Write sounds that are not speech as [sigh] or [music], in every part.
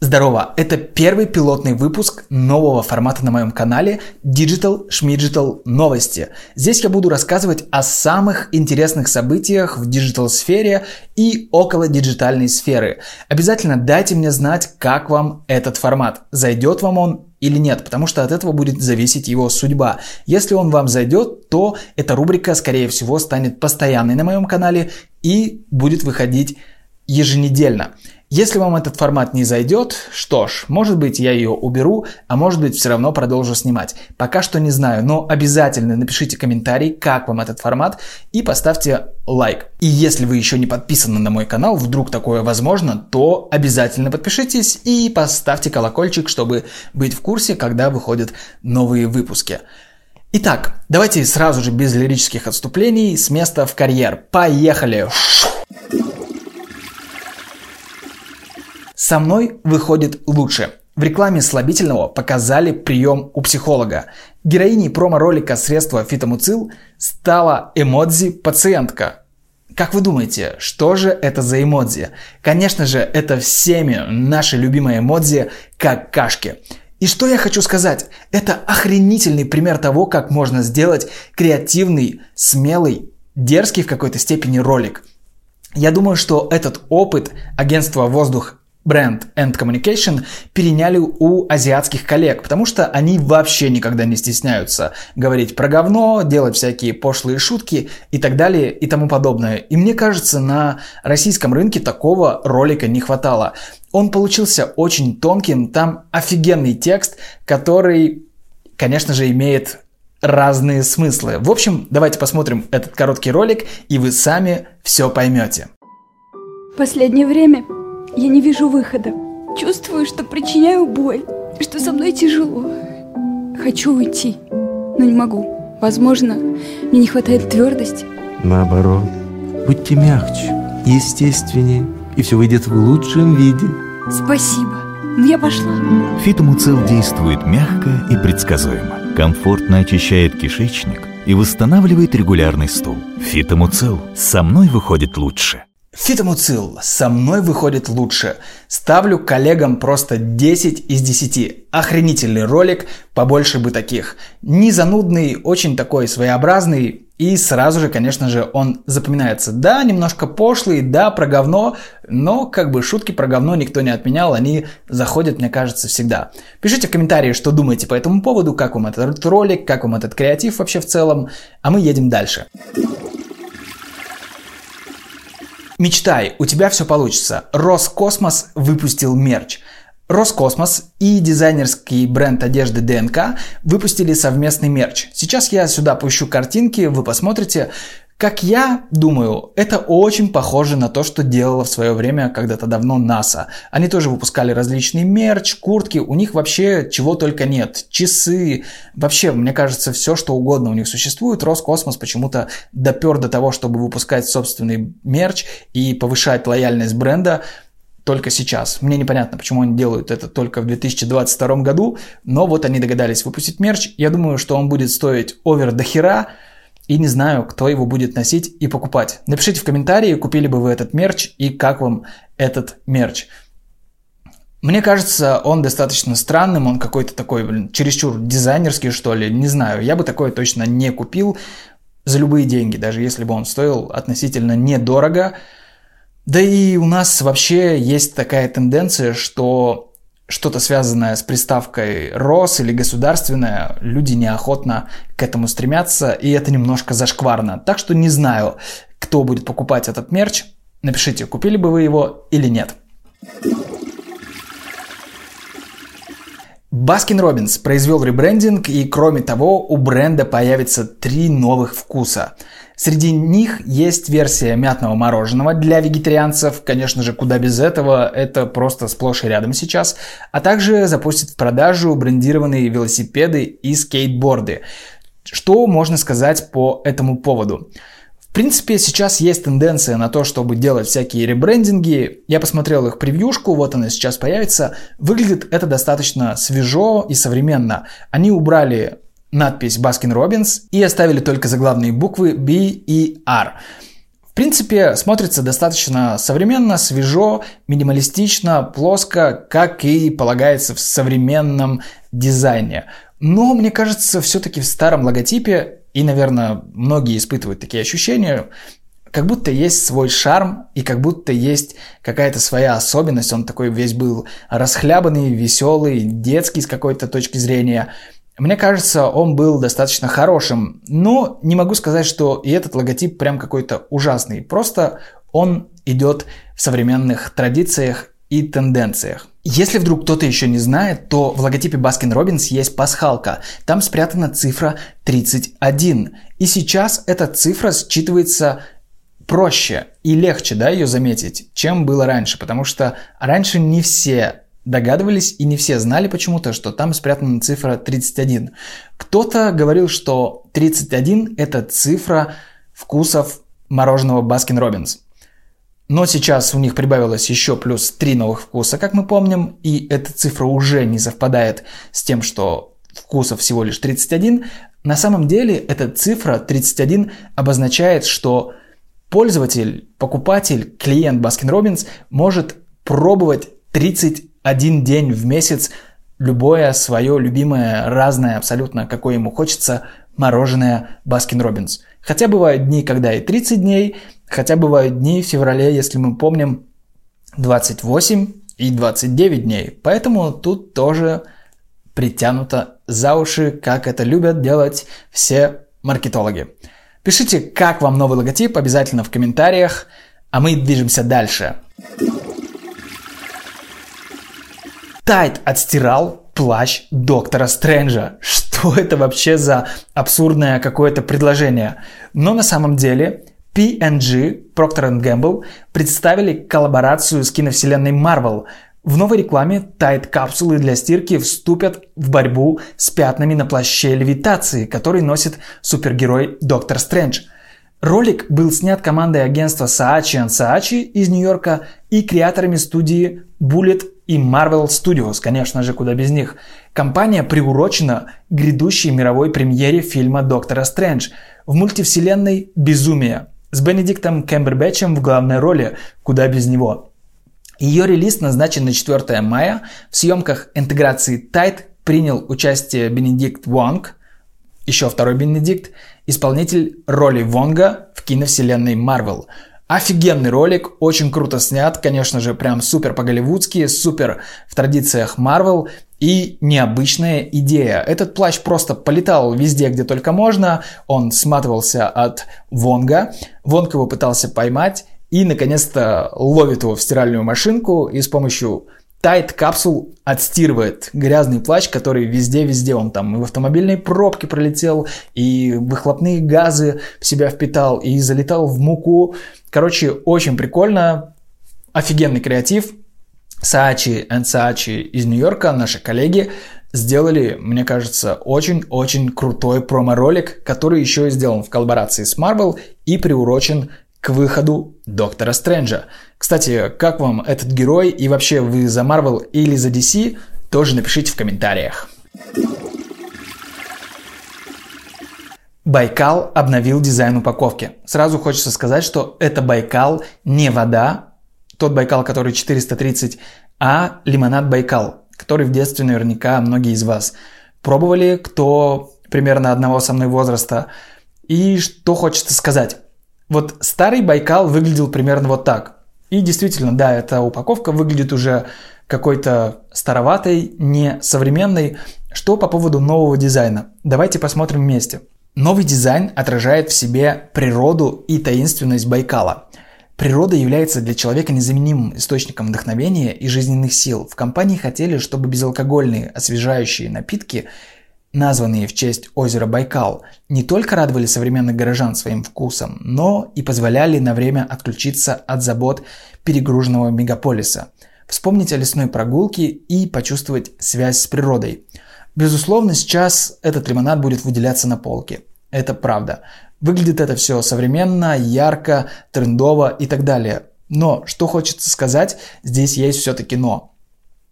Здорово! Это первый пилотный выпуск нового формата на моем канале Digital Schmidgital Новости. Здесь я буду рассказывать о самых интересных событиях в digital-сфере и около диджитальной сферы. Обязательно дайте мне знать, как вам этот формат. Зайдет вам он или нет, потому что от этого будет зависеть его судьба. Если он вам зайдет, то эта рубрика, скорее всего, станет постоянной на моем канале и будет выходить еженедельно. Если вам этот формат не зайдет, что ж, может быть я ее уберу, а может быть все равно продолжу снимать. Пока что не знаю, но обязательно напишите комментарий, как вам этот формат и поставьте лайк. И если вы еще не подписаны на мой канал, вдруг такое возможно, то обязательно подпишитесь и поставьте колокольчик, чтобы быть в курсе, когда выходят новые выпуски. Итак, давайте сразу же без лирических отступлений с места в карьер. Поехали! Со мной выходит лучше. В рекламе слабительного показали прием у психолога. Героиней промо-ролика средства фитомуцил стала эмодзи «пациентка». Как вы думаете, что же это за эмодзи? Конечно же, это всеми наши любимые эмодзи какашки. И что я хочу сказать? Это охренительный пример того, как можно сделать креативный, смелый, дерзкий в какой-то степени ролик. Я думаю, что этот опыт агентства «Воздух бренд and Communication переняли у азиатских коллег, потому что они вообще никогда не стесняются говорить про говно, делать всякие пошлые шутки и так далее и тому подобное. И мне кажется, на российском рынке такого ролика не хватало. Он получился очень тонким, там офигенный текст, который, конечно же, имеет разные смыслы. В общем, давайте посмотрим этот короткий ролик, и вы сами все поймете. Последнее время я не вижу выхода. Чувствую, что причиняю боль, что со мной тяжело. Хочу уйти, но не могу. Возможно, мне не хватает твердости. Наоборот, будьте мягче, естественнее, и все выйдет в лучшем виде. Спасибо, но я пошла. Фитомуцел действует мягко и предсказуемо. Комфортно очищает кишечник и восстанавливает регулярный стул. Фитомуцел со мной выходит лучше. Фитомуцил со мной выходит лучше. Ставлю коллегам просто 10 из 10. Охренительный ролик, побольше бы таких. Не занудный, очень такой своеобразный. И сразу же, конечно же, он запоминается. Да, немножко пошлый, да, про говно, но как бы шутки про говно никто не отменял, они заходят, мне кажется, всегда. Пишите в комментарии, что думаете по этому поводу, как вам этот ролик, как вам этот креатив вообще в целом, а мы едем дальше. Мечтай, у тебя все получится. Роскосмос выпустил мерч. Роскосмос и дизайнерский бренд одежды ДНК выпустили совместный мерч. Сейчас я сюда пущу картинки, вы посмотрите. Как я думаю, это очень похоже на то, что делала в свое время когда-то давно НАСА. Они тоже выпускали различный мерч, куртки, у них вообще чего только нет. Часы, вообще, мне кажется, все что угодно у них существует. Роскосмос почему-то допер до того, чтобы выпускать собственный мерч и повышать лояльность бренда только сейчас. Мне непонятно, почему они делают это только в 2022 году, но вот они догадались выпустить мерч. Я думаю, что он будет стоить овер до хера, и не знаю, кто его будет носить и покупать. Напишите в комментарии, купили бы вы этот мерч и как вам этот мерч. Мне кажется, он достаточно странным, он какой-то такой, блин, чересчур дизайнерский, что ли, не знаю. Я бы такое точно не купил за любые деньги, даже если бы он стоил относительно недорого. Да и у нас вообще есть такая тенденция, что что-то связанное с приставкой «рос» или «государственное», люди неохотно к этому стремятся, и это немножко зашкварно. Так что не знаю, кто будет покупать этот мерч. Напишите, купили бы вы его или нет. Баскин Робинс произвел ребрендинг, и кроме того, у бренда появится три новых вкуса – Среди них есть версия мятного мороженого для вегетарианцев, конечно же, куда без этого, это просто сплошь и рядом сейчас, а также запустит в продажу брендированные велосипеды и скейтборды. Что можно сказать по этому поводу? В принципе, сейчас есть тенденция на то, чтобы делать всякие ребрендинги. Я посмотрел их превьюшку, вот она сейчас появится. Выглядит это достаточно свежо и современно. Они убрали надпись Baskin Robbins и оставили только заглавные буквы B и R. В принципе, смотрится достаточно современно, свежо, минималистично, плоско, как и полагается в современном дизайне. Но, мне кажется, все-таки в старом логотипе, и, наверное, многие испытывают такие ощущения, как будто есть свой шарм и как будто есть какая-то своя особенность. Он такой весь был расхлябанный, веселый, детский с какой-то точки зрения. Мне кажется, он был достаточно хорошим, но не могу сказать, что и этот логотип прям какой-то ужасный. Просто он идет в современных традициях и тенденциях. Если вдруг кто-то еще не знает, то в логотипе Baskin Robbins есть пасхалка. Там спрятана цифра 31. И сейчас эта цифра считывается проще и легче да, ее заметить, чем было раньше, потому что раньше не все догадывались и не все знали почему-то, что там спрятана цифра 31. Кто-то говорил, что 31 это цифра вкусов мороженого Баскин Робинс. Но сейчас у них прибавилось еще плюс 3 новых вкуса, как мы помним, и эта цифра уже не совпадает с тем, что вкусов всего лишь 31. На самом деле эта цифра 31 обозначает, что пользователь, покупатель, клиент Baskin Robbins может пробовать 31 день в месяц любое свое любимое, разное, абсолютно какое ему хочется, мороженое Baskin Robbins. Хотя бывают дни, когда и 30 дней, хотя бывают дни в феврале, если мы помним, 28 и 29 дней. Поэтому тут тоже притянуто за уши, как это любят делать все маркетологи. Пишите, как вам новый логотип, обязательно в комментариях, а мы движемся дальше. Тайт отстирал плащ доктора Стрэнджа. Что [laughs] это вообще за абсурдное какое-то предложение? Но на самом деле P&G, Procter Gamble, представили коллаборацию с киновселенной Marvel – в новой рекламе тайт-капсулы для стирки вступят в борьбу с пятнами на плаще левитации, который носит супергерой Доктор Стрэндж. Ролик был снят командой агентства Saatchi Saatchi из Нью-Йорка и креаторами студии Bullet и Marvel Studios, конечно же, куда без них. Компания приурочена к грядущей мировой премьере фильма «Доктора Стрэндж» в мультивселенной «Безумие» с Бенедиктом Кембербэтчем в главной роли, куда без него. Ее релиз назначен на 4 мая. В съемках интеграции Tight принял участие Бенедикт Вонг, еще второй Бенедикт, исполнитель роли Вонга в киновселенной Marvel. Офигенный ролик, очень круто снят, конечно же, прям супер по-голливудски, супер в традициях Marvel и необычная идея. Этот плащ просто полетал везде, где только можно, он сматывался от Вонга, Вонг его пытался поймать, и, наконец-то, ловит его в стиральную машинку и с помощью Тайт капсул отстирывает грязный плащ, который везде-везде он там и в автомобильной пробке пролетел, и выхлопные газы в себя впитал, и залетал в муку. Короче, очень прикольно, офигенный креатив. Саачи и Саачи из Нью-Йорка, наши коллеги, сделали, мне кажется, очень-очень крутой промо-ролик, который еще и сделан в коллаборации с Marvel и приурочен к выходу Доктора Стрэнджа. Кстати, как вам этот герой и вообще вы за Marvel или за DC, тоже напишите в комментариях. Байкал обновил дизайн упаковки. Сразу хочется сказать, что это Байкал не вода, тот Байкал, который 430, а лимонад Байкал, который в детстве наверняка многие из вас пробовали, кто примерно одного со мной возраста. И что хочется сказать. Вот старый Байкал выглядел примерно вот так. И действительно, да, эта упаковка выглядит уже какой-то староватой, не современной. Что по поводу нового дизайна? Давайте посмотрим вместе. Новый дизайн отражает в себе природу и таинственность Байкала. Природа является для человека незаменимым источником вдохновения и жизненных сил. В компании хотели, чтобы безалкогольные освежающие напитки названные в честь озера Байкал, не только радовали современных горожан своим вкусом, но и позволяли на время отключиться от забот перегруженного мегаполиса, вспомнить о лесной прогулке и почувствовать связь с природой. Безусловно, сейчас этот лимонад будет выделяться на полке. Это правда. Выглядит это все современно, ярко, трендово и так далее. Но, что хочется сказать, здесь есть все-таки но.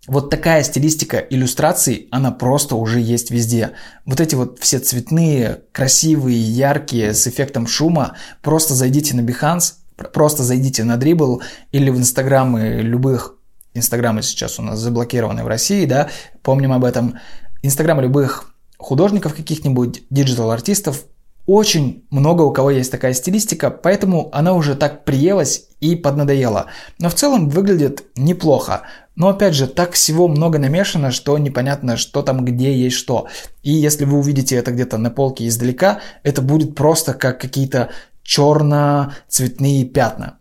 Вот такая стилистика иллюстраций, она просто уже есть везде. Вот эти вот все цветные, красивые, яркие, с эффектом шума, просто зайдите на Behance, Просто зайдите на Dribbble или в инстаграмы любых, инстаграмы сейчас у нас заблокированы в России, да, помним об этом, инстаграмы любых художников каких-нибудь, digital-артистов, очень много у кого есть такая стилистика, поэтому она уже так приелась и поднадоела. Но в целом выглядит неплохо. Но опять же, так всего много намешано, что непонятно, что там где есть что. И если вы увидите это где-то на полке издалека, это будет просто как какие-то черно-цветные пятна.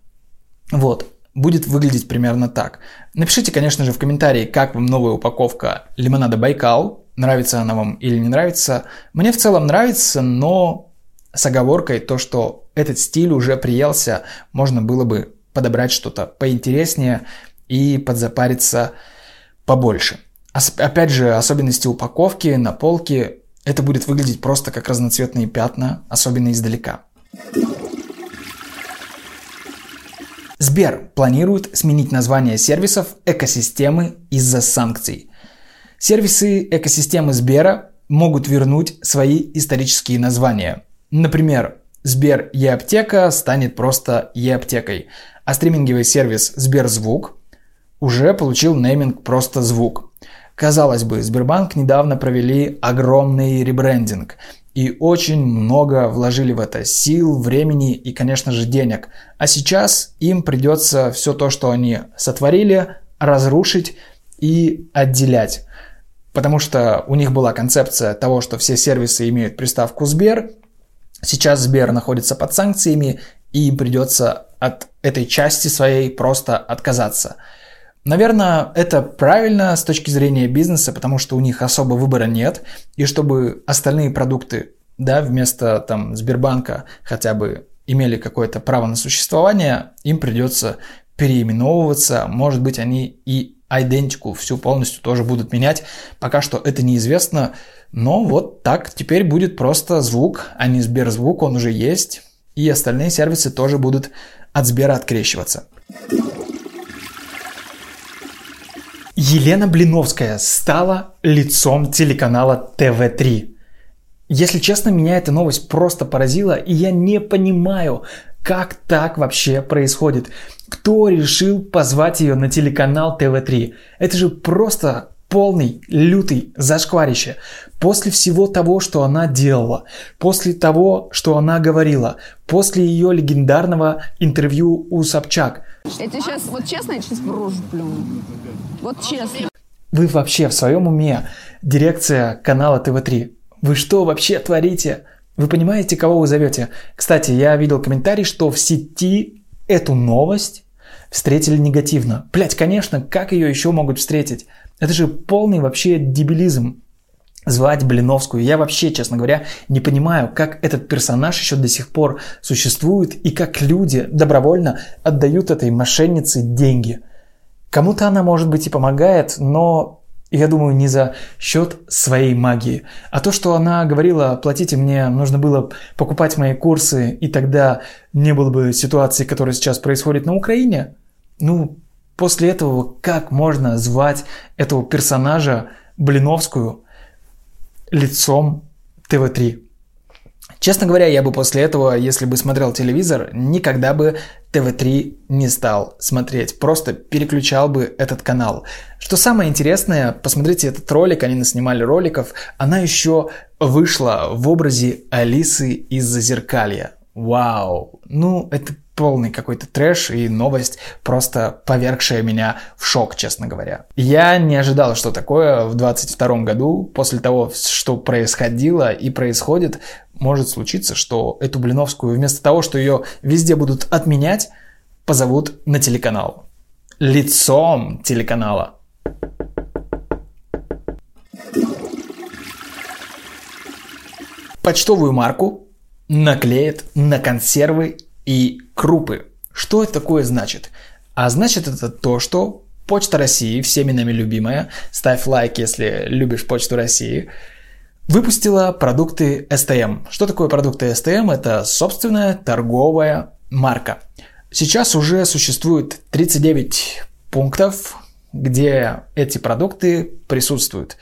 Вот, будет выглядеть примерно так. Напишите, конечно же, в комментарии, как вам новая упаковка лимонада Байкал, нравится она вам или не нравится. Мне в целом нравится, но с оговоркой то, что этот стиль уже приелся, можно было бы подобрать что-то поинтереснее и подзапариться побольше. Опять же, особенности упаковки на полке, это будет выглядеть просто как разноцветные пятна, особенно издалека. Сбер планирует сменить название сервисов экосистемы из-за санкций. Сервисы экосистемы Сбера могут вернуть свои исторические названия. Например, Сбер e-аптека станет просто e-аптекой, а стриминговый сервис Сберзвук уже получил нейминг просто звук. Казалось бы, Сбербанк недавно провели огромный ребрендинг и очень много вложили в это сил, времени и, конечно же, денег. А сейчас им придется все то, что они сотворили, разрушить и отделять. Потому что у них была концепция того, что все сервисы имеют приставку Сбер, Сейчас Сбер находится под санкциями, и им придется от этой части своей просто отказаться. Наверное, это правильно с точки зрения бизнеса, потому что у них особо выбора нет, и чтобы остальные продукты, да, вместо там Сбербанка хотя бы имели какое-то право на существование, им придется переименовываться, может быть, они и идентику всю полностью тоже будут менять. Пока что это неизвестно. Но вот так теперь будет просто звук, а не Сберзвук, он уже есть. И остальные сервисы тоже будут от Сбера открещиваться. Елена Блиновская стала лицом телеканала ТВ-3. Если честно, меня эта новость просто поразила, и я не понимаю, как так вообще происходит. Кто решил позвать ее на телеканал ТВ-3? Это же просто полный, лютый зашкварище. После всего того, что она делала, после того, что она говорила, после ее легендарного интервью у Собчак. Я тебе сейчас, вот честно, я сейчас в рожу плюну. Вот честно. Вы вообще в своем уме, дирекция канала ТВ-3? Вы что вообще творите? Вы понимаете, кого вы зовете? Кстати, я видел комментарий, что в сети эту новость встретили негативно. Блять, конечно, как ее еще могут встретить? Это же полный вообще дебилизм звать Блиновскую. Я вообще, честно говоря, не понимаю, как этот персонаж еще до сих пор существует и как люди добровольно отдают этой мошеннице деньги. Кому-то она, может быть, и помогает, но я думаю, не за счет своей магии. А то, что она говорила, платите мне, нужно было покупать мои курсы, и тогда не было бы ситуации, которая сейчас происходит на Украине, ну, После этого как можно звать этого персонажа Блиновскую лицом ТВ-3? Честно говоря, я бы после этого, если бы смотрел телевизор, никогда бы ТВ-3 не стал смотреть. Просто переключал бы этот канал. Что самое интересное, посмотрите этот ролик, они наснимали роликов, она еще вышла в образе Алисы из Зазеркалья. Вау! Ну, это полный какой-то трэш и новость, просто повергшая меня в шок, честно говоря. Я не ожидал, что такое в 22 году, после того, что происходило и происходит, может случиться, что эту Блиновскую вместо того, что ее везде будут отменять, позовут на телеканал. Лицом телеканала. Почтовую марку наклеят на консервы и крупы. Что это такое значит? А значит это то, что Почта России, всеми нами любимая, ставь лайк, если любишь Почту России, выпустила продукты STM. Что такое продукты STM? Это собственная торговая марка. Сейчас уже существует 39 пунктов, где эти продукты присутствуют.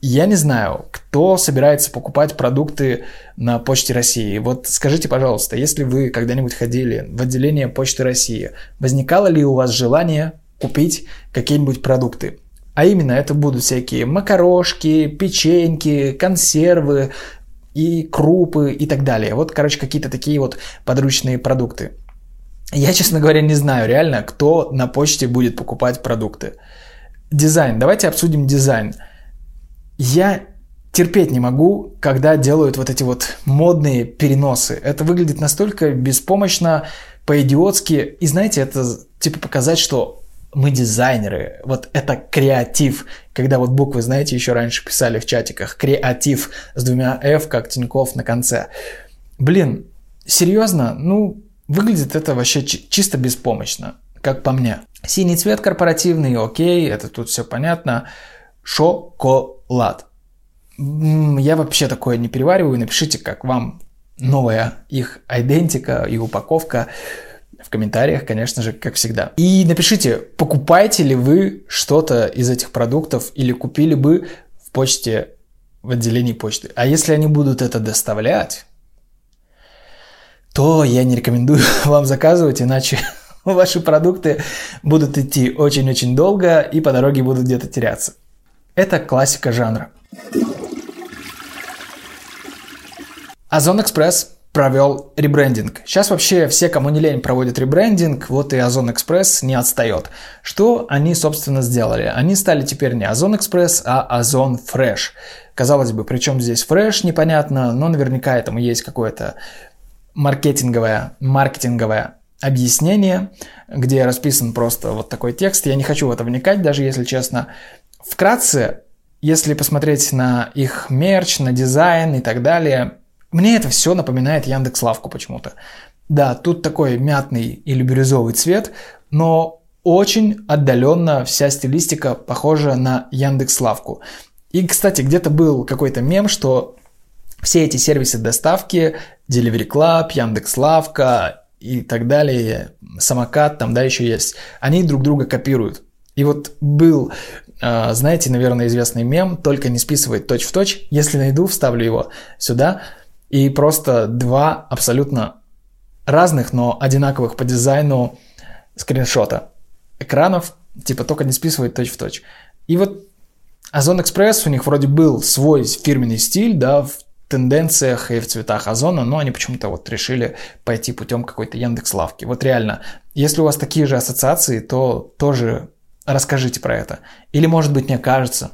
Я не знаю, кто собирается покупать продукты на Почте России. Вот скажите, пожалуйста, если вы когда-нибудь ходили в отделение Почты России, возникало ли у вас желание купить какие-нибудь продукты? А именно, это будут всякие макарошки, печеньки, консервы и крупы и так далее. Вот, короче, какие-то такие вот подручные продукты. Я, честно говоря, не знаю реально, кто на почте будет покупать продукты. Дизайн. Давайте обсудим дизайн. Я терпеть не могу, когда делают вот эти вот модные переносы. Это выглядит настолько беспомощно, по-идиотски. И знаете, это типа показать, что мы дизайнеры. Вот это креатив. Когда вот буквы, знаете, еще раньше писали в чатиках. Креатив с двумя F, как Тиньков на конце. Блин, серьезно? Ну, выглядит это вообще чисто беспомощно, как по мне. Синий цвет корпоративный, окей, это тут все понятно шоколад. Я вообще такое не перевариваю. Напишите, как вам новая их идентика и упаковка в комментариях, конечно же, как всегда. И напишите, покупаете ли вы что-то из этих продуктов или купили бы в почте, в отделении почты. А если они будут это доставлять, то я не рекомендую [laughs] вам заказывать, иначе [laughs] ваши продукты будут идти очень-очень долго и по дороге будут где-то теряться. Это классика жанра. Озон Экспресс провел ребрендинг. Сейчас вообще все, кому не лень, проводят ребрендинг, вот и Озон Экспресс не отстает. Что они, собственно, сделали? Они стали теперь не Озон Экспресс, а Озон Фреш. Казалось бы, при чем здесь Фреш, непонятно, но наверняка этому есть какое-то маркетинговое, маркетинговое объяснение, где расписан просто вот такой текст. Я не хочу в это вникать, даже если честно. Вкратце, если посмотреть на их мерч, на дизайн и так далее, мне это все напоминает Яндекс Лавку почему-то. Да, тут такой мятный или бирюзовый цвет, но очень отдаленно вся стилистика похожа на Яндекс Лавку. И, кстати, где-то был какой-то мем, что все эти сервисы доставки, Delivery Club, Яндекс Лавка и так далее, самокат там, да, еще есть, они друг друга копируют. И вот был а, знаете, наверное, известный мем, только не списывает точь в точь. Если найду, вставлю его сюда. И просто два абсолютно разных, но одинаковых по дизайну скриншота экранов, типа только не списывает точь в точь. И вот Озон Экспресс, у них вроде был свой фирменный стиль, да, в тенденциях и в цветах Озона, но они почему-то вот решили пойти путем какой-то Яндекс Лавки. Вот реально, если у вас такие же ассоциации, то тоже Расскажите про это. Или, может быть, мне кажется.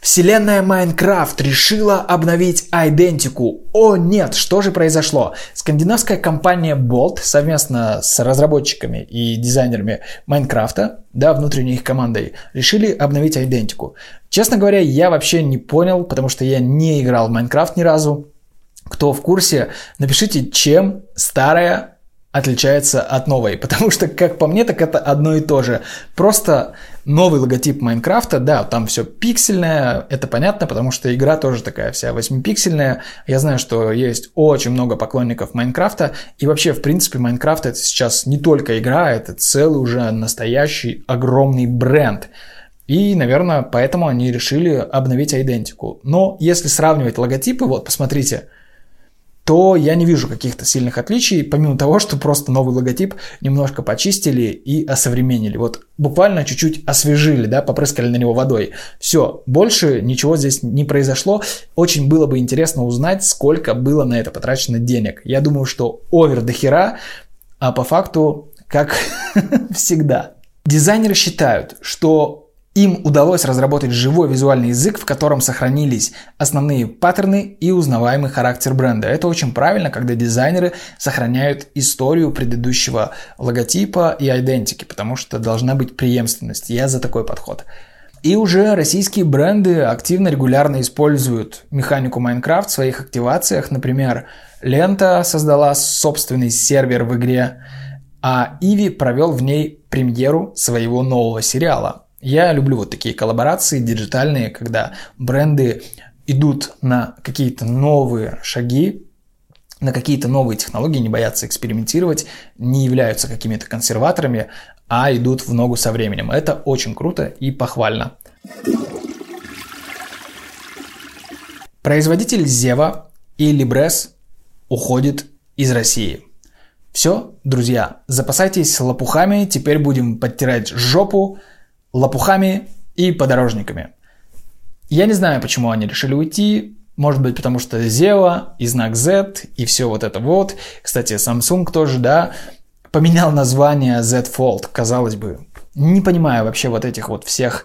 Вселенная Майнкрафт решила обновить идентику. О нет, что же произошло? Скандинавская компания Bolt совместно с разработчиками и дизайнерами Майнкрафта, да, внутренней их командой, решили обновить идентику. Честно говоря, я вообще не понял, потому что я не играл в Майнкрафт ни разу. Кто в курсе, напишите, чем старая отличается от новой, [laughs] потому что, как по мне, так это одно и то же. Просто новый логотип Майнкрафта, да, там все пиксельное, это понятно, потому что игра тоже такая вся 8-пиксельная. Я знаю, что есть очень много поклонников Майнкрафта, и вообще, в принципе, Майнкрафт это сейчас не только игра, это целый уже настоящий огромный бренд. И, наверное, поэтому они решили обновить идентику. Но если сравнивать логотипы, вот, посмотрите – то я не вижу каких-то сильных отличий, помимо того, что просто новый логотип немножко почистили и осовременили. Вот буквально чуть-чуть освежили, да, попрыскали на него водой. Все, больше ничего здесь не произошло. Очень было бы интересно узнать, сколько было на это потрачено денег. Я думаю, что овер до хера, а по факту, как [laughs] всегда. Дизайнеры считают, что им удалось разработать живой визуальный язык, в котором сохранились основные паттерны и узнаваемый характер бренда. Это очень правильно, когда дизайнеры сохраняют историю предыдущего логотипа и идентики, потому что должна быть преемственность. Я за такой подход. И уже российские бренды активно, регулярно используют механику Minecraft в своих активациях. Например, Лента создала собственный сервер в игре, а Иви провел в ней премьеру своего нового сериала. Я люблю вот такие коллаборации диджитальные, когда бренды идут на какие-то новые шаги, на какие-то новые технологии, не боятся экспериментировать, не являются какими-то консерваторами, а идут в ногу со временем. Это очень круто и похвально. Производитель Зева и Libres уходит из России. Все, друзья, запасайтесь лопухами, теперь будем подтирать жопу лопухами и подорожниками. Я не знаю, почему они решили уйти, может быть, потому что Zeo и знак Z и все вот это вот. Кстати, Samsung тоже, да, поменял название Z Fold, казалось бы. Не понимаю вообще вот этих вот всех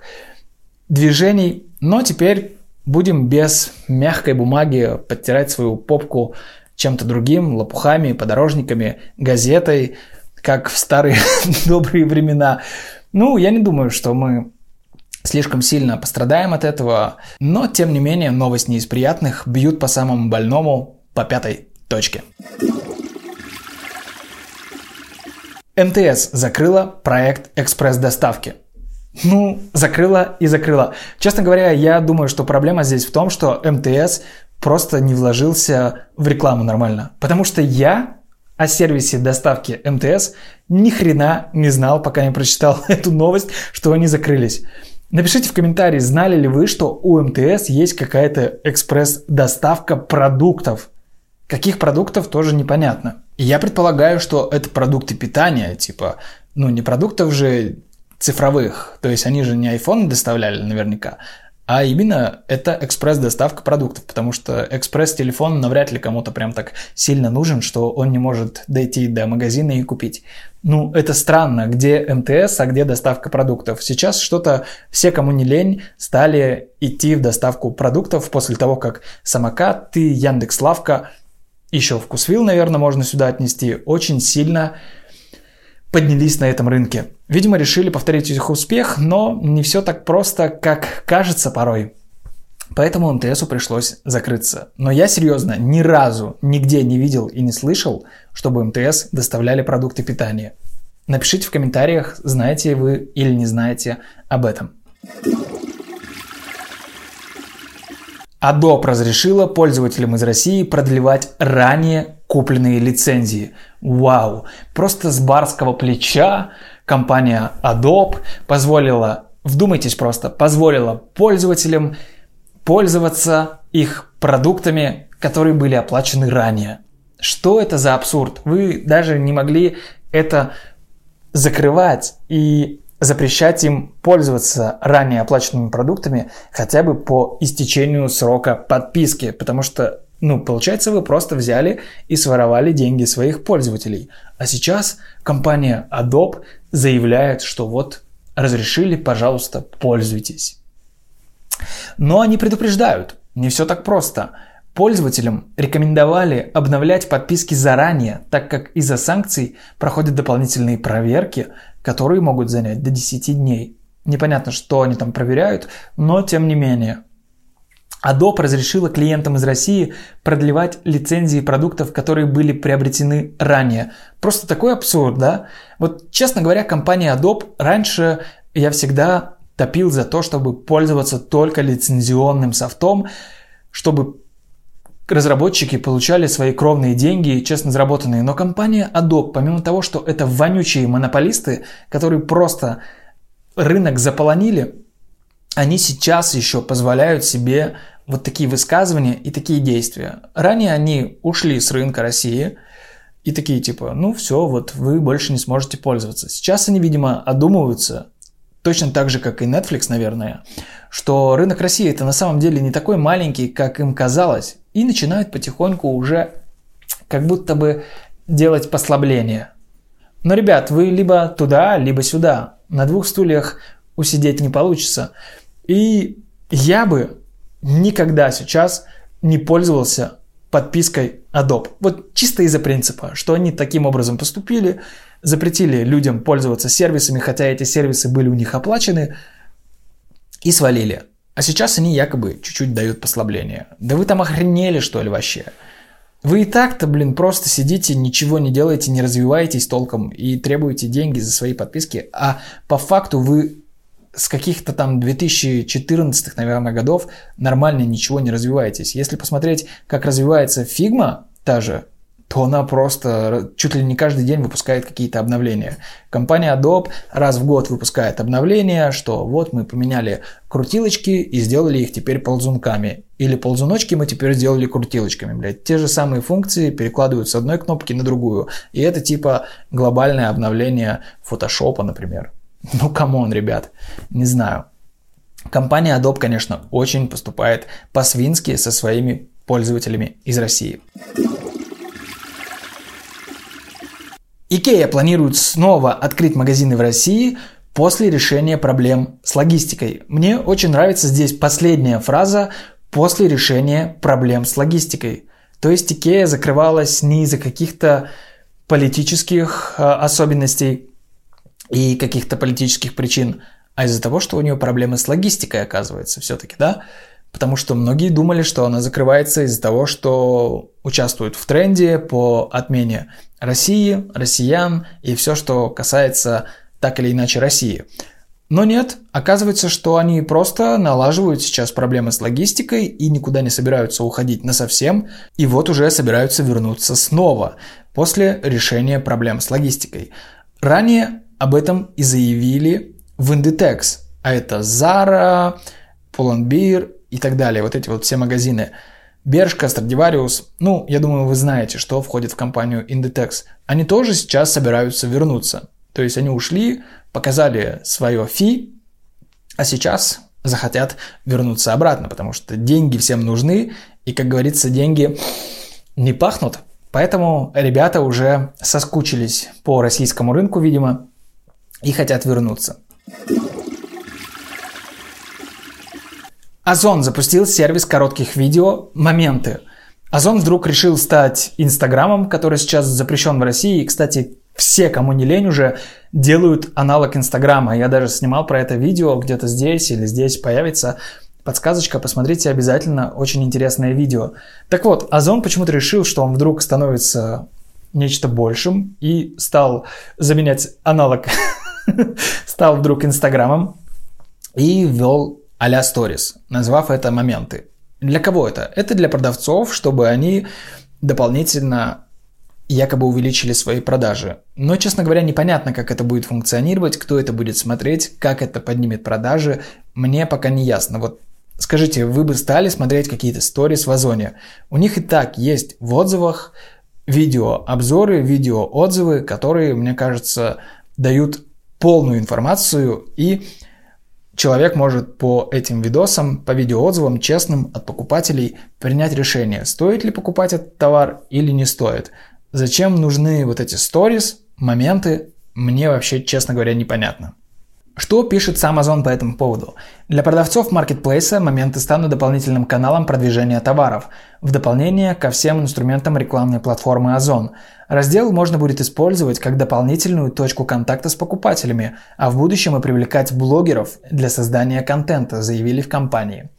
движений, но теперь будем без мягкой бумаги подтирать свою попку чем-то другим, лопухами, подорожниками, газетой, как в старые [laughs] добрые времена. Ну, я не думаю, что мы слишком сильно пострадаем от этого, но тем не менее новость не из приятных, бьют по самому больному, по пятой точке. МТС закрыла проект экспресс-доставки. Ну, закрыла и закрыла. Честно говоря, я думаю, что проблема здесь в том, что МТС просто не вложился в рекламу нормально. Потому что я о сервисе доставки МТС ни хрена не знал, пока не прочитал [laughs] эту новость, что они закрылись. Напишите в комментарии, знали ли вы, что у МТС есть какая-то экспресс-доставка продуктов. Каких продуктов тоже непонятно. Я предполагаю, что это продукты питания, типа, ну не продуктов же цифровых, то есть они же не iPhone доставляли наверняка, а именно это экспресс-доставка продуктов, потому что экспресс-телефон навряд ли кому-то прям так сильно нужен, что он не может дойти до магазина и купить. Ну, это странно, где МТС, а где доставка продуктов. Сейчас что-то все, кому не лень, стали идти в доставку продуктов после того, как самокат Яндекс.Лавка, еще Вкусвилл, наверное, можно сюда отнести, очень сильно поднялись на этом рынке. Видимо, решили повторить их успех, но не все так просто, как кажется порой. Поэтому МТСу пришлось закрыться. Но я серьезно ни разу нигде не видел и не слышал, чтобы МТС доставляли продукты питания. Напишите в комментариях, знаете вы или не знаете об этом. Adobe разрешила пользователям из России продлевать ранее купленные лицензии. Вау! Просто с барского плеча компания Adobe позволила, вдумайтесь просто, позволила пользователям пользоваться их продуктами, которые были оплачены ранее. Что это за абсурд? Вы даже не могли это закрывать и запрещать им пользоваться ранее оплаченными продуктами хотя бы по истечению срока подписки, потому что ну, получается, вы просто взяли и своровали деньги своих пользователей. А сейчас компания Adobe заявляет, что вот разрешили, пожалуйста, пользуйтесь. Но они предупреждают, не все так просто. Пользователям рекомендовали обновлять подписки заранее, так как из-за санкций проходят дополнительные проверки, которые могут занять до 10 дней. Непонятно, что они там проверяют, но тем не менее. Adobe разрешила клиентам из России продлевать лицензии продуктов, которые были приобретены ранее. Просто такой абсурд, да? Вот, честно говоря, компания Adobe раньше я всегда топил за то, чтобы пользоваться только лицензионным софтом, чтобы разработчики получали свои кровные деньги, честно заработанные. Но компания Adobe, помимо того, что это вонючие монополисты, которые просто рынок заполонили, они сейчас еще позволяют себе вот такие высказывания и такие действия. Ранее они ушли с рынка России и такие типа, ну все, вот вы больше не сможете пользоваться. Сейчас они, видимо, одумываются, точно так же, как и Netflix, наверное, что рынок России это на самом деле не такой маленький, как им казалось, и начинают потихоньку уже как будто бы делать послабление. Но, ребят, вы либо туда, либо сюда. На двух стульях усидеть не получится. И я бы никогда сейчас не пользовался подпиской Adobe. Вот чисто из-за принципа, что они таким образом поступили, запретили людям пользоваться сервисами, хотя эти сервисы были у них оплачены, и свалили. А сейчас они якобы чуть-чуть дают послабление. Да вы там охренели, что ли, вообще? Вы и так-то, блин, просто сидите, ничего не делаете, не развиваетесь толком и требуете деньги за свои подписки, а по факту вы с каких-то там 2014, наверное, годов нормально ничего не развиваетесь. Если посмотреть, как развивается Figma, та же, то она просто чуть ли не каждый день выпускает какие-то обновления. Компания Adobe раз в год выпускает обновления, что вот мы поменяли крутилочки и сделали их теперь ползунками. Или ползуночки мы теперь сделали крутилочками, блядь. Те же самые функции перекладывают с одной кнопки на другую. И это типа глобальное обновление фотошопа, например. Ну, come on, ребят, не знаю. Компания Adobe, конечно, очень поступает по-свински со своими пользователями из России. Икея планирует снова открыть магазины в России после решения проблем с логистикой. Мне очень нравится здесь последняя фраза «после решения проблем с логистикой». То есть Икея закрывалась не из-за каких-то политических э, особенностей и каких-то политических причин, а из-за того, что у нее проблемы с логистикой оказывается все-таки, да? потому что многие думали, что она закрывается из-за того, что участвует в тренде по отмене России, россиян и все, что касается так или иначе России. Но нет, оказывается, что они просто налаживают сейчас проблемы с логистикой и никуда не собираются уходить на совсем, и вот уже собираются вернуться снова после решения проблем с логистикой. Ранее об этом и заявили в Inditex, а это Zara, Pull&Bear и так далее. Вот эти вот все магазины. Бершка, Страдивариус, ну, я думаю, вы знаете, что входит в компанию Inditex. Они тоже сейчас собираются вернуться. То есть они ушли, показали свое фи, а сейчас захотят вернуться обратно, потому что деньги всем нужны, и, как говорится, деньги не пахнут. Поэтому ребята уже соскучились по российскому рынку, видимо, и хотят вернуться. Озон запустил сервис коротких видео «Моменты». Озон вдруг решил стать Инстаграмом, который сейчас запрещен в России. И, кстати, все, кому не лень, уже делают аналог Инстаграма. Я даже снимал про это видео, где-то здесь или здесь появится подсказочка, посмотрите обязательно, очень интересное видео. Так вот, Озон почему-то решил, что он вдруг становится нечто большим и стал заменять аналог, [laughs] стал вдруг Инстаграмом и ввел а-ля Stories, назвав это моменты. Для кого это? Это для продавцов, чтобы они дополнительно якобы увеличили свои продажи. Но, честно говоря, непонятно, как это будет функционировать, кто это будет смотреть, как это поднимет продажи. Мне пока не ясно. Вот скажите, вы бы стали смотреть какие-то сторис в Озоне? У них и так есть в отзывах видеообзоры, видеоотзывы, которые, мне кажется, дают полную информацию и человек может по этим видосам, по видеоотзывам честным от покупателей принять решение, стоит ли покупать этот товар или не стоит. Зачем нужны вот эти сторис, моменты, мне вообще, честно говоря, непонятно. Что пишет сам Amazon по этому поводу? Для продавцов маркетплейса моменты станут дополнительным каналом продвижения товаров, в дополнение ко всем инструментам рекламной платформы Озон. Раздел можно будет использовать как дополнительную точку контакта с покупателями, а в будущем и привлекать блогеров для создания контента, заявили в компании.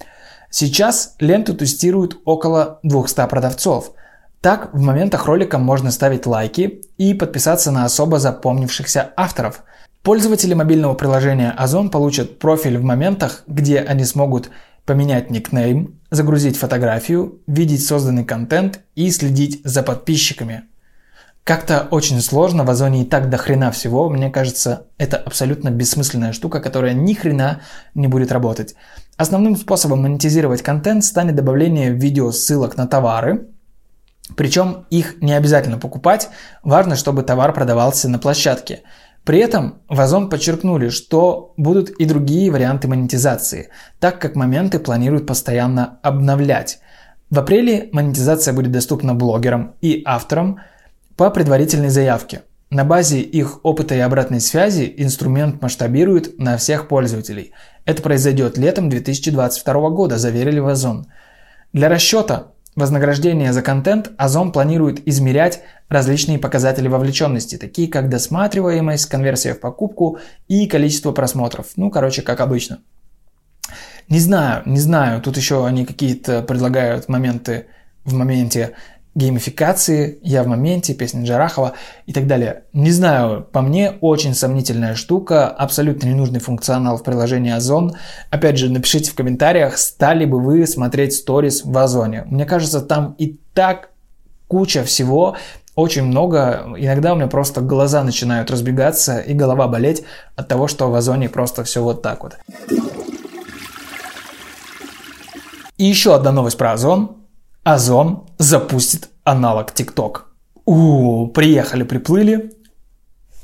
Сейчас ленту тестируют около 200 продавцов. Так, в моментах ролика можно ставить лайки и подписаться на особо запомнившихся авторов – Пользователи мобильного приложения Озон получат профиль в моментах, где они смогут поменять никнейм, загрузить фотографию, видеть созданный контент и следить за подписчиками. Как-то очень сложно, в Озоне и так до хрена всего, мне кажется, это абсолютно бессмысленная штука, которая ни хрена не будет работать. Основным способом монетизировать контент станет добавление видео ссылок на товары, причем их не обязательно покупать, важно, чтобы товар продавался на площадке – при этом в Озон подчеркнули, что будут и другие варианты монетизации, так как моменты планируют постоянно обновлять. В апреле монетизация будет доступна блогерам и авторам по предварительной заявке. На базе их опыта и обратной связи инструмент масштабирует на всех пользователей. Это произойдет летом 2022 года, заверили в Озон. Для расчета Вознаграждение за контент Озон планирует измерять различные показатели вовлеченности, такие как досматриваемость, конверсия в покупку и количество просмотров. Ну, короче, как обычно. Не знаю, не знаю, тут еще они какие-то предлагают моменты в моменте геймификации, я в моменте, песня Джарахова и так далее. Не знаю, по мне очень сомнительная штука, абсолютно ненужный функционал в приложении Озон. Опять же, напишите в комментариях, стали бы вы смотреть сторис в Озоне. Мне кажется, там и так куча всего, очень много. Иногда у меня просто глаза начинают разбегаться и голова болеть от того, что в Озоне просто все вот так вот. И еще одна новость про Озон. Озон запустит аналог TikTok. У, приехали, приплыли.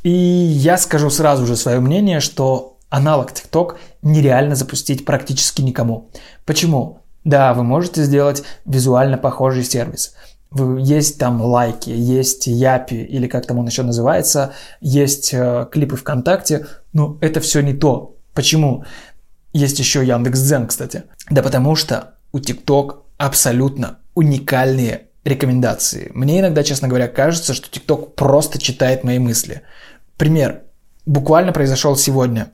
И я скажу сразу же свое мнение, что аналог TikTok нереально запустить практически никому. Почему? Да, вы можете сделать визуально похожий сервис – есть там лайки, есть Япи или как там он еще называется, есть э, клипы ВКонтакте, но это все не то. Почему? Есть еще Яндекс.Дзен, кстати. Да потому что у ТикТок абсолютно уникальные рекомендации. Мне иногда, честно говоря, кажется, что ТикТок просто читает мои мысли. Пример. Буквально произошел сегодня.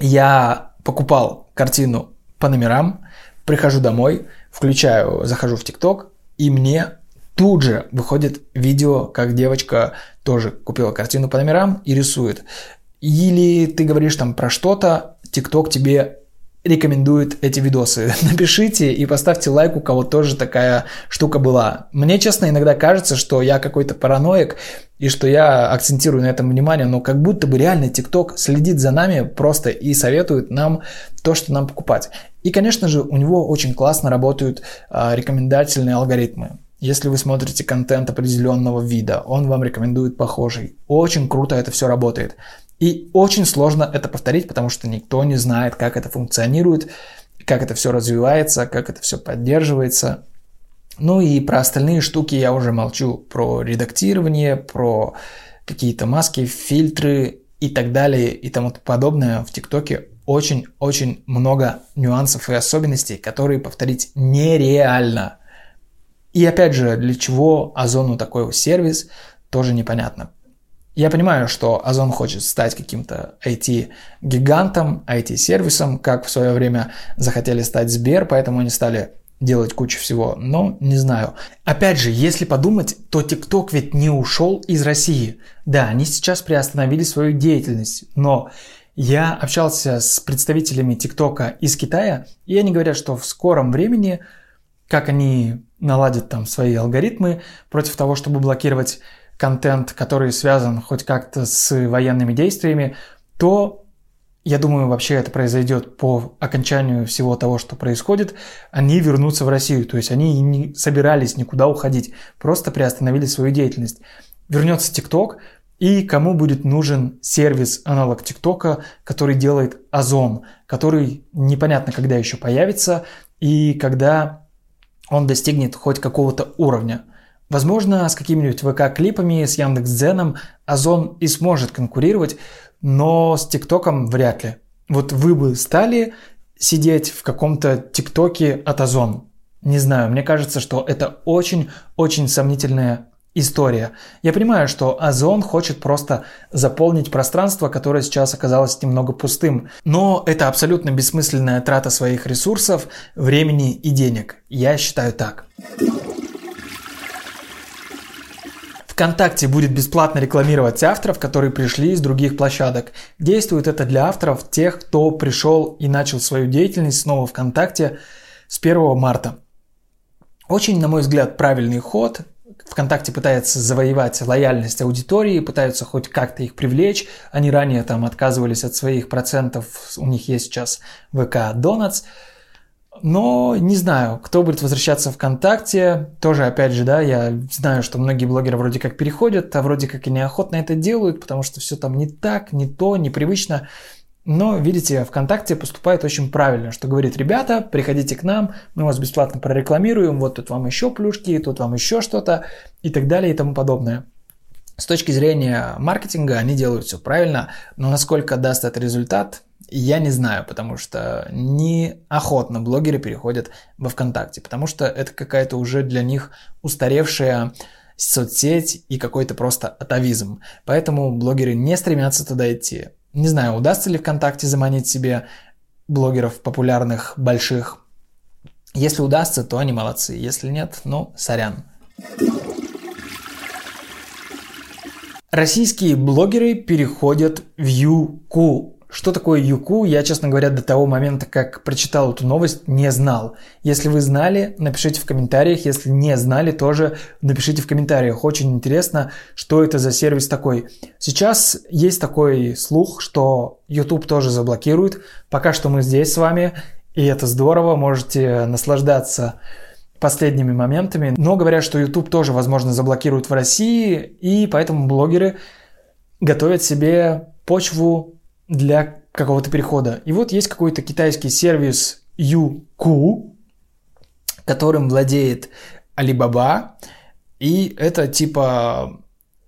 Я покупал картину по номерам, прихожу домой, включаю, захожу в ТикТок, и мне Тут же выходит видео, как девочка тоже купила картину по номерам и рисует. Или ты говоришь там про что-то, ТикТок тебе рекомендует эти видосы. [laughs] Напишите и поставьте лайк, у кого тоже такая штука была. Мне, честно, иногда кажется, что я какой-то параноик и что я акцентирую на этом внимание, но как будто бы реально ТикТок следит за нами просто и советует нам то, что нам покупать. И, конечно же, у него очень классно работают а, рекомендательные алгоритмы. Если вы смотрите контент определенного вида, он вам рекомендует похожий. Очень круто это все работает. И очень сложно это повторить, потому что никто не знает, как это функционирует, как это все развивается, как это все поддерживается. Ну и про остальные штуки я уже молчу. Про редактирование, про какие-то маски, фильтры и так далее и тому подобное в ТикТоке очень-очень много нюансов и особенностей, которые повторить нереально. И опять же, для чего Озону такой сервис, тоже непонятно. Я понимаю, что Озон хочет стать каким-то IT-гигантом, IT-сервисом, как в свое время захотели стать Сбер, поэтому они стали делать кучу всего, но не знаю. Опять же, если подумать, то TikTok ведь не ушел из России. Да, они сейчас приостановили свою деятельность, но я общался с представителями ТикТока из Китая, и они говорят, что в скором времени, как они наладит там свои алгоритмы против того, чтобы блокировать контент, который связан хоть как-то с военными действиями, то я думаю, вообще это произойдет по окончанию всего того, что происходит, они вернутся в Россию. То есть они не собирались никуда уходить, просто приостановили свою деятельность. Вернется ТикТок, и кому будет нужен сервис аналог ТикТока, который делает Озон, который непонятно когда еще появится, и когда он достигнет хоть какого-то уровня. Возможно, с какими-нибудь ВК-клипами, с Яндекс.Дзеном Озон и сможет конкурировать, но с ТикТоком вряд ли. Вот вы бы стали сидеть в каком-то ТикТоке от Озон? Не знаю, мне кажется, что это очень-очень сомнительная история. Я понимаю, что Озон хочет просто заполнить пространство, которое сейчас оказалось немного пустым. Но это абсолютно бессмысленная трата своих ресурсов, времени и денег. Я считаю так. ВКонтакте будет бесплатно рекламировать авторов, которые пришли из других площадок. Действует это для авторов тех, кто пришел и начал свою деятельность снова ВКонтакте с 1 марта. Очень, на мой взгляд, правильный ход. ВКонтакте пытается завоевать лояльность аудитории, пытаются хоть как-то их привлечь. Они ранее там отказывались от своих процентов, у них есть сейчас ВК Donuts. Но не знаю, кто будет возвращаться ВКонтакте. Тоже, опять же, да, я знаю, что многие блогеры вроде как переходят, а вроде как и неохотно это делают, потому что все там не так, не то, непривычно. Но, видите, ВКонтакте поступает очень правильно, что говорит, ребята, приходите к нам, мы вас бесплатно прорекламируем, вот тут вам еще плюшки, тут вам еще что-то и так далее и тому подобное. С точки зрения маркетинга они делают все правильно, но насколько даст это результат, я не знаю, потому что неохотно блогеры переходят во ВКонтакте, потому что это какая-то уже для них устаревшая соцсеть и какой-то просто атовизм. Поэтому блогеры не стремятся туда идти. Не знаю, удастся ли ВКонтакте заманить себе блогеров популярных, больших. Если удастся, то они молодцы. Если нет, ну, сорян. Российские блогеры переходят в Юку. Что такое Юку, я, честно говоря, до того момента, как прочитал эту новость, не знал. Если вы знали, напишите в комментариях. Если не знали, тоже напишите в комментариях. Очень интересно, что это за сервис такой. Сейчас есть такой слух, что YouTube тоже заблокирует. Пока что мы здесь с вами, и это здорово. Можете наслаждаться последними моментами. Но говорят, что YouTube тоже, возможно, заблокируют в России, и поэтому блогеры готовят себе почву для какого-то перехода. И вот есть какой-то китайский сервис Youku, которым владеет Alibaba, и это типа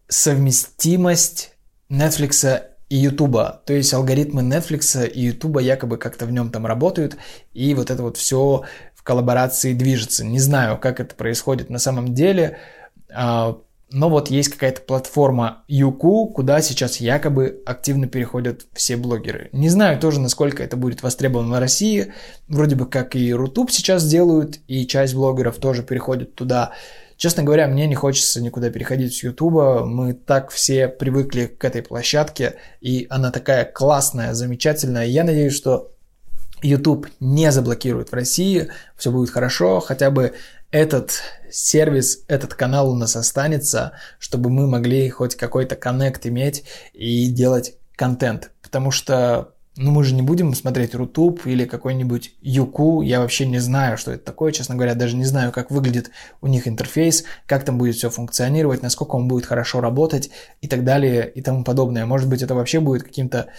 совместимость Netflix и YouTube. То есть алгоритмы Netflix и YouTube якобы как-то в нем там работают, и вот это вот все коллаборации движется. Не знаю, как это происходит на самом деле, а, но вот есть какая-то платформа Юку, куда сейчас якобы активно переходят все блогеры. Не знаю тоже, насколько это будет востребовано в России. Вроде бы как и Рутуб сейчас делают, и часть блогеров тоже переходит туда. Честно говоря, мне не хочется никуда переходить с Ютуба. Мы так все привыкли к этой площадке, и она такая классная, замечательная. Я надеюсь, что YouTube не заблокирует в России, все будет хорошо, хотя бы этот сервис, этот канал у нас останется, чтобы мы могли хоть какой-то коннект иметь и делать контент. Потому что ну, мы же не будем смотреть Рутуб или какой-нибудь Юку. Я вообще не знаю, что это такое. Честно говоря, даже не знаю, как выглядит у них интерфейс, как там будет все функционировать, насколько он будет хорошо работать и так далее и тому подобное. Может быть, это вообще будет каким-то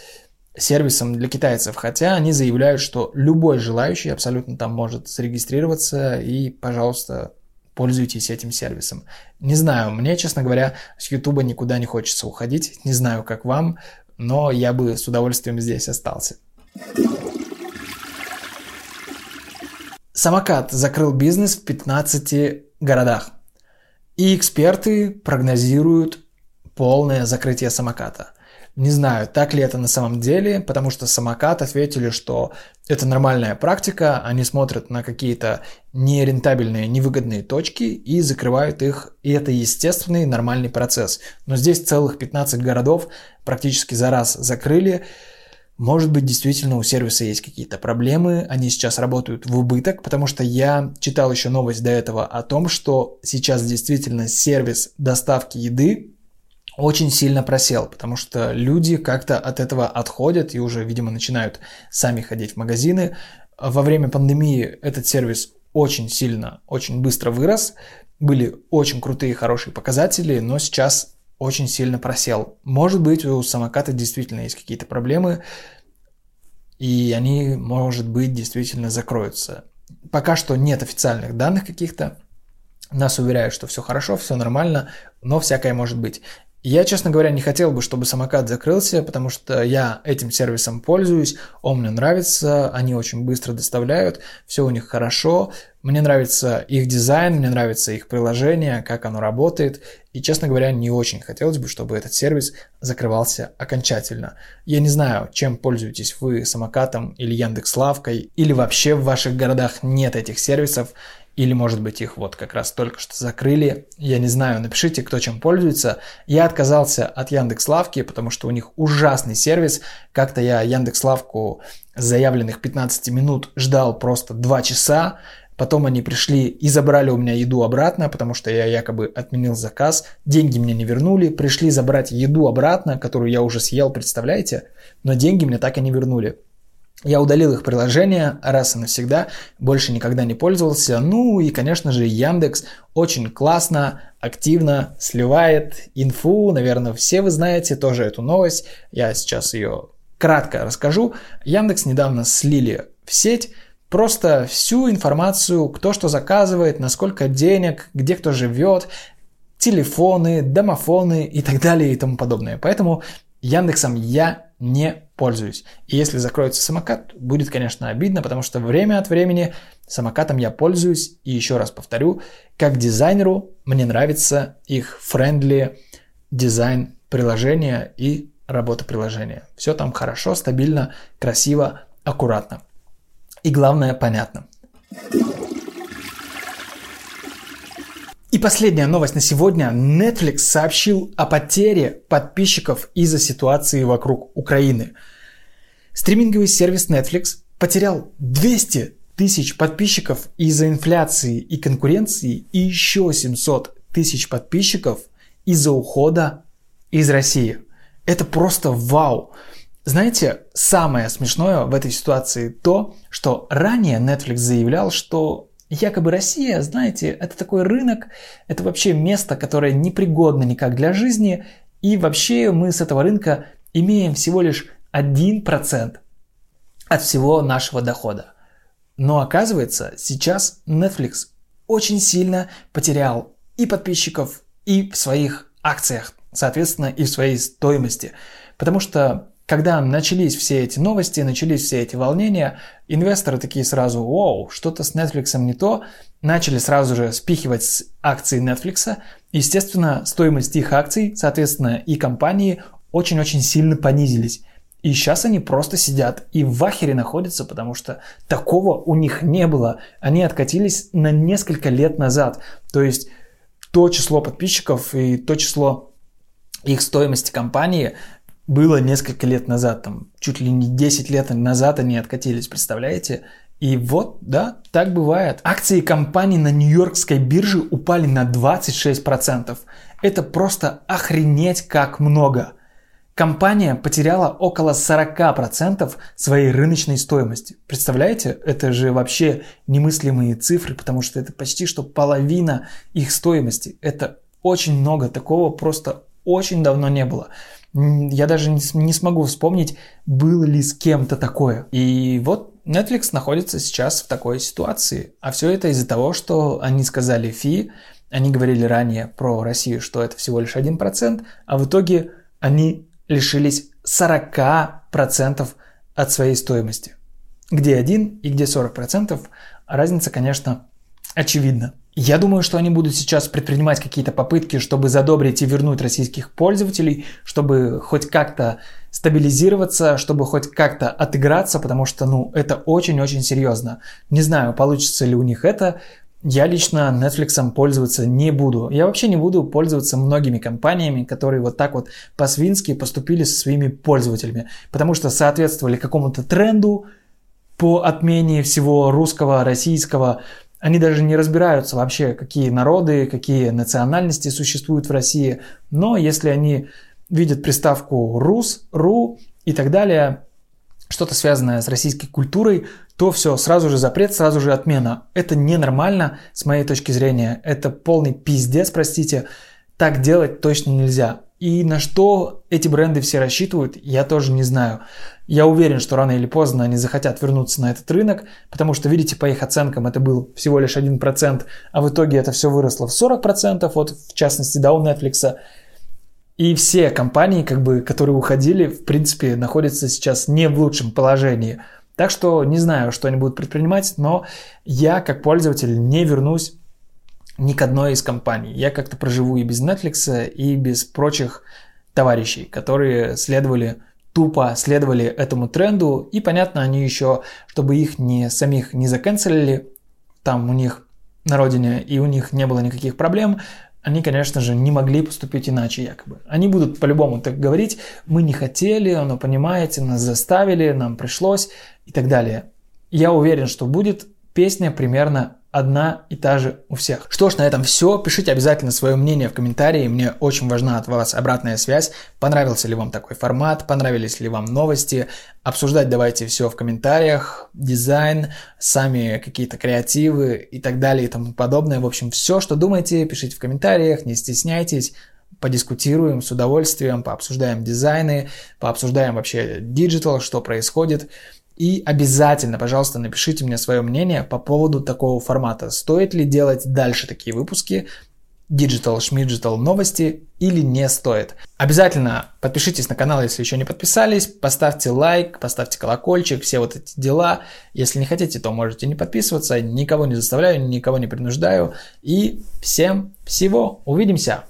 сервисом для китайцев, хотя они заявляют, что любой желающий абсолютно там может зарегистрироваться и, пожалуйста, пользуйтесь этим сервисом. Не знаю, мне, честно говоря, с Ютуба никуда не хочется уходить, не знаю, как вам, но я бы с удовольствием здесь остался. Самокат закрыл бизнес в 15 городах. И эксперты прогнозируют полное закрытие самоката – не знаю, так ли это на самом деле, потому что самокат ответили, что это нормальная практика, они смотрят на какие-то нерентабельные, невыгодные точки и закрывают их, и это естественный нормальный процесс. Но здесь целых 15 городов практически за раз закрыли, может быть, действительно у сервиса есть какие-то проблемы, они сейчас работают в убыток, потому что я читал еще новость до этого о том, что сейчас действительно сервис доставки еды очень сильно просел, потому что люди как-то от этого отходят и уже, видимо, начинают сами ходить в магазины. Во время пандемии этот сервис очень сильно, очень быстро вырос. Были очень крутые, хорошие показатели, но сейчас очень сильно просел. Может быть, у самоката действительно есть какие-то проблемы, и они, может быть, действительно закроются. Пока что нет официальных данных каких-то. Нас уверяют, что все хорошо, все нормально, но всякое может быть. Я, честно говоря, не хотел бы, чтобы самокат закрылся, потому что я этим сервисом пользуюсь, он мне нравится, они очень быстро доставляют, все у них хорошо, мне нравится их дизайн, мне нравится их приложение, как оно работает, и, честно говоря, не очень хотелось бы, чтобы этот сервис закрывался окончательно. Я не знаю, чем пользуетесь вы самокатом или Яндекс Лавкой, или вообще в ваших городах нет этих сервисов, или, может быть, их вот как раз только что закрыли. Я не знаю, напишите, кто чем пользуется. Я отказался от Яндекс.Лавки, потому что у них ужасный сервис. Как-то я Яндекс.Лавку с заявленных 15 минут ждал просто 2 часа. Потом они пришли и забрали у меня еду обратно, потому что я якобы отменил заказ. Деньги мне не вернули. Пришли забрать еду обратно, которую я уже съел, представляете? Но деньги мне так и не вернули. Я удалил их приложение раз и навсегда, больше никогда не пользовался. Ну и, конечно же, Яндекс очень классно, активно сливает инфу. Наверное, все вы знаете тоже эту новость. Я сейчас ее кратко расскажу. Яндекс недавно слили в сеть просто всю информацию, кто что заказывает, на сколько денег, где кто живет, телефоны, домофоны и так далее и тому подобное. Поэтому Яндексом я не пользуюсь. И если закроется самокат, будет, конечно, обидно, потому что время от времени самокатом я пользуюсь. И еще раз повторю, как дизайнеру мне нравится их friendly дизайн приложения и работа приложения. Все там хорошо, стабильно, красиво, аккуратно. И главное, понятно. И последняя новость на сегодня. Netflix сообщил о потере подписчиков из-за ситуации вокруг Украины. Стриминговый сервис Netflix потерял 200 тысяч подписчиков из-за инфляции и конкуренции и еще 700 тысяч подписчиков из-за ухода из России. Это просто вау. Знаете, самое смешное в этой ситуации то, что ранее Netflix заявлял, что якобы Россия, знаете, это такой рынок, это вообще место, которое непригодно никак для жизни, и вообще мы с этого рынка имеем всего лишь 1% от всего нашего дохода. Но оказывается, сейчас Netflix очень сильно потерял и подписчиков, и в своих акциях, соответственно, и в своей стоимости. Потому что когда начались все эти новости, начались все эти волнения, инвесторы такие сразу, вау, что-то с Netflix не то, начали сразу же спихивать акции Netflix. Естественно, стоимость их акций, соответственно, и компании очень-очень сильно понизились. И сейчас они просто сидят и в ахере находятся, потому что такого у них не было. Они откатились на несколько лет назад. То есть то число подписчиков и то число их стоимости компании было несколько лет назад, там чуть ли не 10 лет назад они откатились, представляете? И вот, да, так бывает. Акции компаний на Нью-Йоркской бирже упали на 26%. Это просто охренеть как много. Компания потеряла около 40% своей рыночной стоимости. Представляете? Это же вообще немыслимые цифры, потому что это почти что половина их стоимости. Это очень много. Такого просто очень давно не было. Я даже не, смогу вспомнить, было ли с кем-то такое. И вот Netflix находится сейчас в такой ситуации. А все это из-за того, что они сказали фи, они говорили ранее про Россию, что это всего лишь 1%, а в итоге они лишились 40% от своей стоимости. Где 1 и где 40%, разница, конечно, очевидна. Я думаю, что они будут сейчас предпринимать какие-то попытки, чтобы задобрить и вернуть российских пользователей, чтобы хоть как-то стабилизироваться, чтобы хоть как-то отыграться, потому что, ну, это очень-очень серьезно. Не знаю, получится ли у них это, я лично Netflix пользоваться не буду. Я вообще не буду пользоваться многими компаниями, которые вот так вот по-свински поступили со своими пользователями, потому что соответствовали какому-то тренду по отмене всего русского, российского. Они даже не разбираются вообще, какие народы, какие национальности существуют в России. Но если они видят приставку «рус», «ру» и так далее, что-то связанное с российской культурой, то все, сразу же запрет, сразу же отмена. Это ненормально с моей точки зрения. Это полный пиздец, простите. Так делать точно нельзя. И на что эти бренды все рассчитывают, я тоже не знаю. Я уверен, что рано или поздно они захотят вернуться на этот рынок, потому что, видите, по их оценкам это был всего лишь 1%, а в итоге это все выросло в 40%, вот в частности, да, у Netflix. И все компании, как бы, которые уходили, в принципе, находятся сейчас не в лучшем положении. Так что не знаю, что они будут предпринимать, но я как пользователь не вернусь ни к одной из компаний. Я как-то проживу и без Netflix, и без прочих товарищей, которые следовали тупо следовали этому тренду, и понятно, они еще, чтобы их не самих не заканцелили, там у них на родине, и у них не было никаких проблем, они, конечно же, не могли поступить иначе якобы. Они будут по-любому так говорить, мы не хотели, но понимаете, нас заставили, нам пришлось и так далее. Я уверен, что будет песня примерно одна и та же у всех. Что ж, на этом все. Пишите обязательно свое мнение в комментарии. Мне очень важна от вас обратная связь. Понравился ли вам такой формат? Понравились ли вам новости? Обсуждать давайте все в комментариях. Дизайн, сами какие-то креативы и так далее и тому подобное. В общем, все, что думаете, пишите в комментариях. Не стесняйтесь подискутируем с удовольствием, пообсуждаем дизайны, пообсуждаем вообще digital, что происходит. И обязательно, пожалуйста, напишите мне свое мнение по поводу такого формата. Стоит ли делать дальше такие выпуски, Digital Schmidgital новости или не стоит. Обязательно подпишитесь на канал, если еще не подписались, поставьте лайк, поставьте колокольчик, все вот эти дела. Если не хотите, то можете не подписываться, никого не заставляю, никого не принуждаю. И всем всего, увидимся!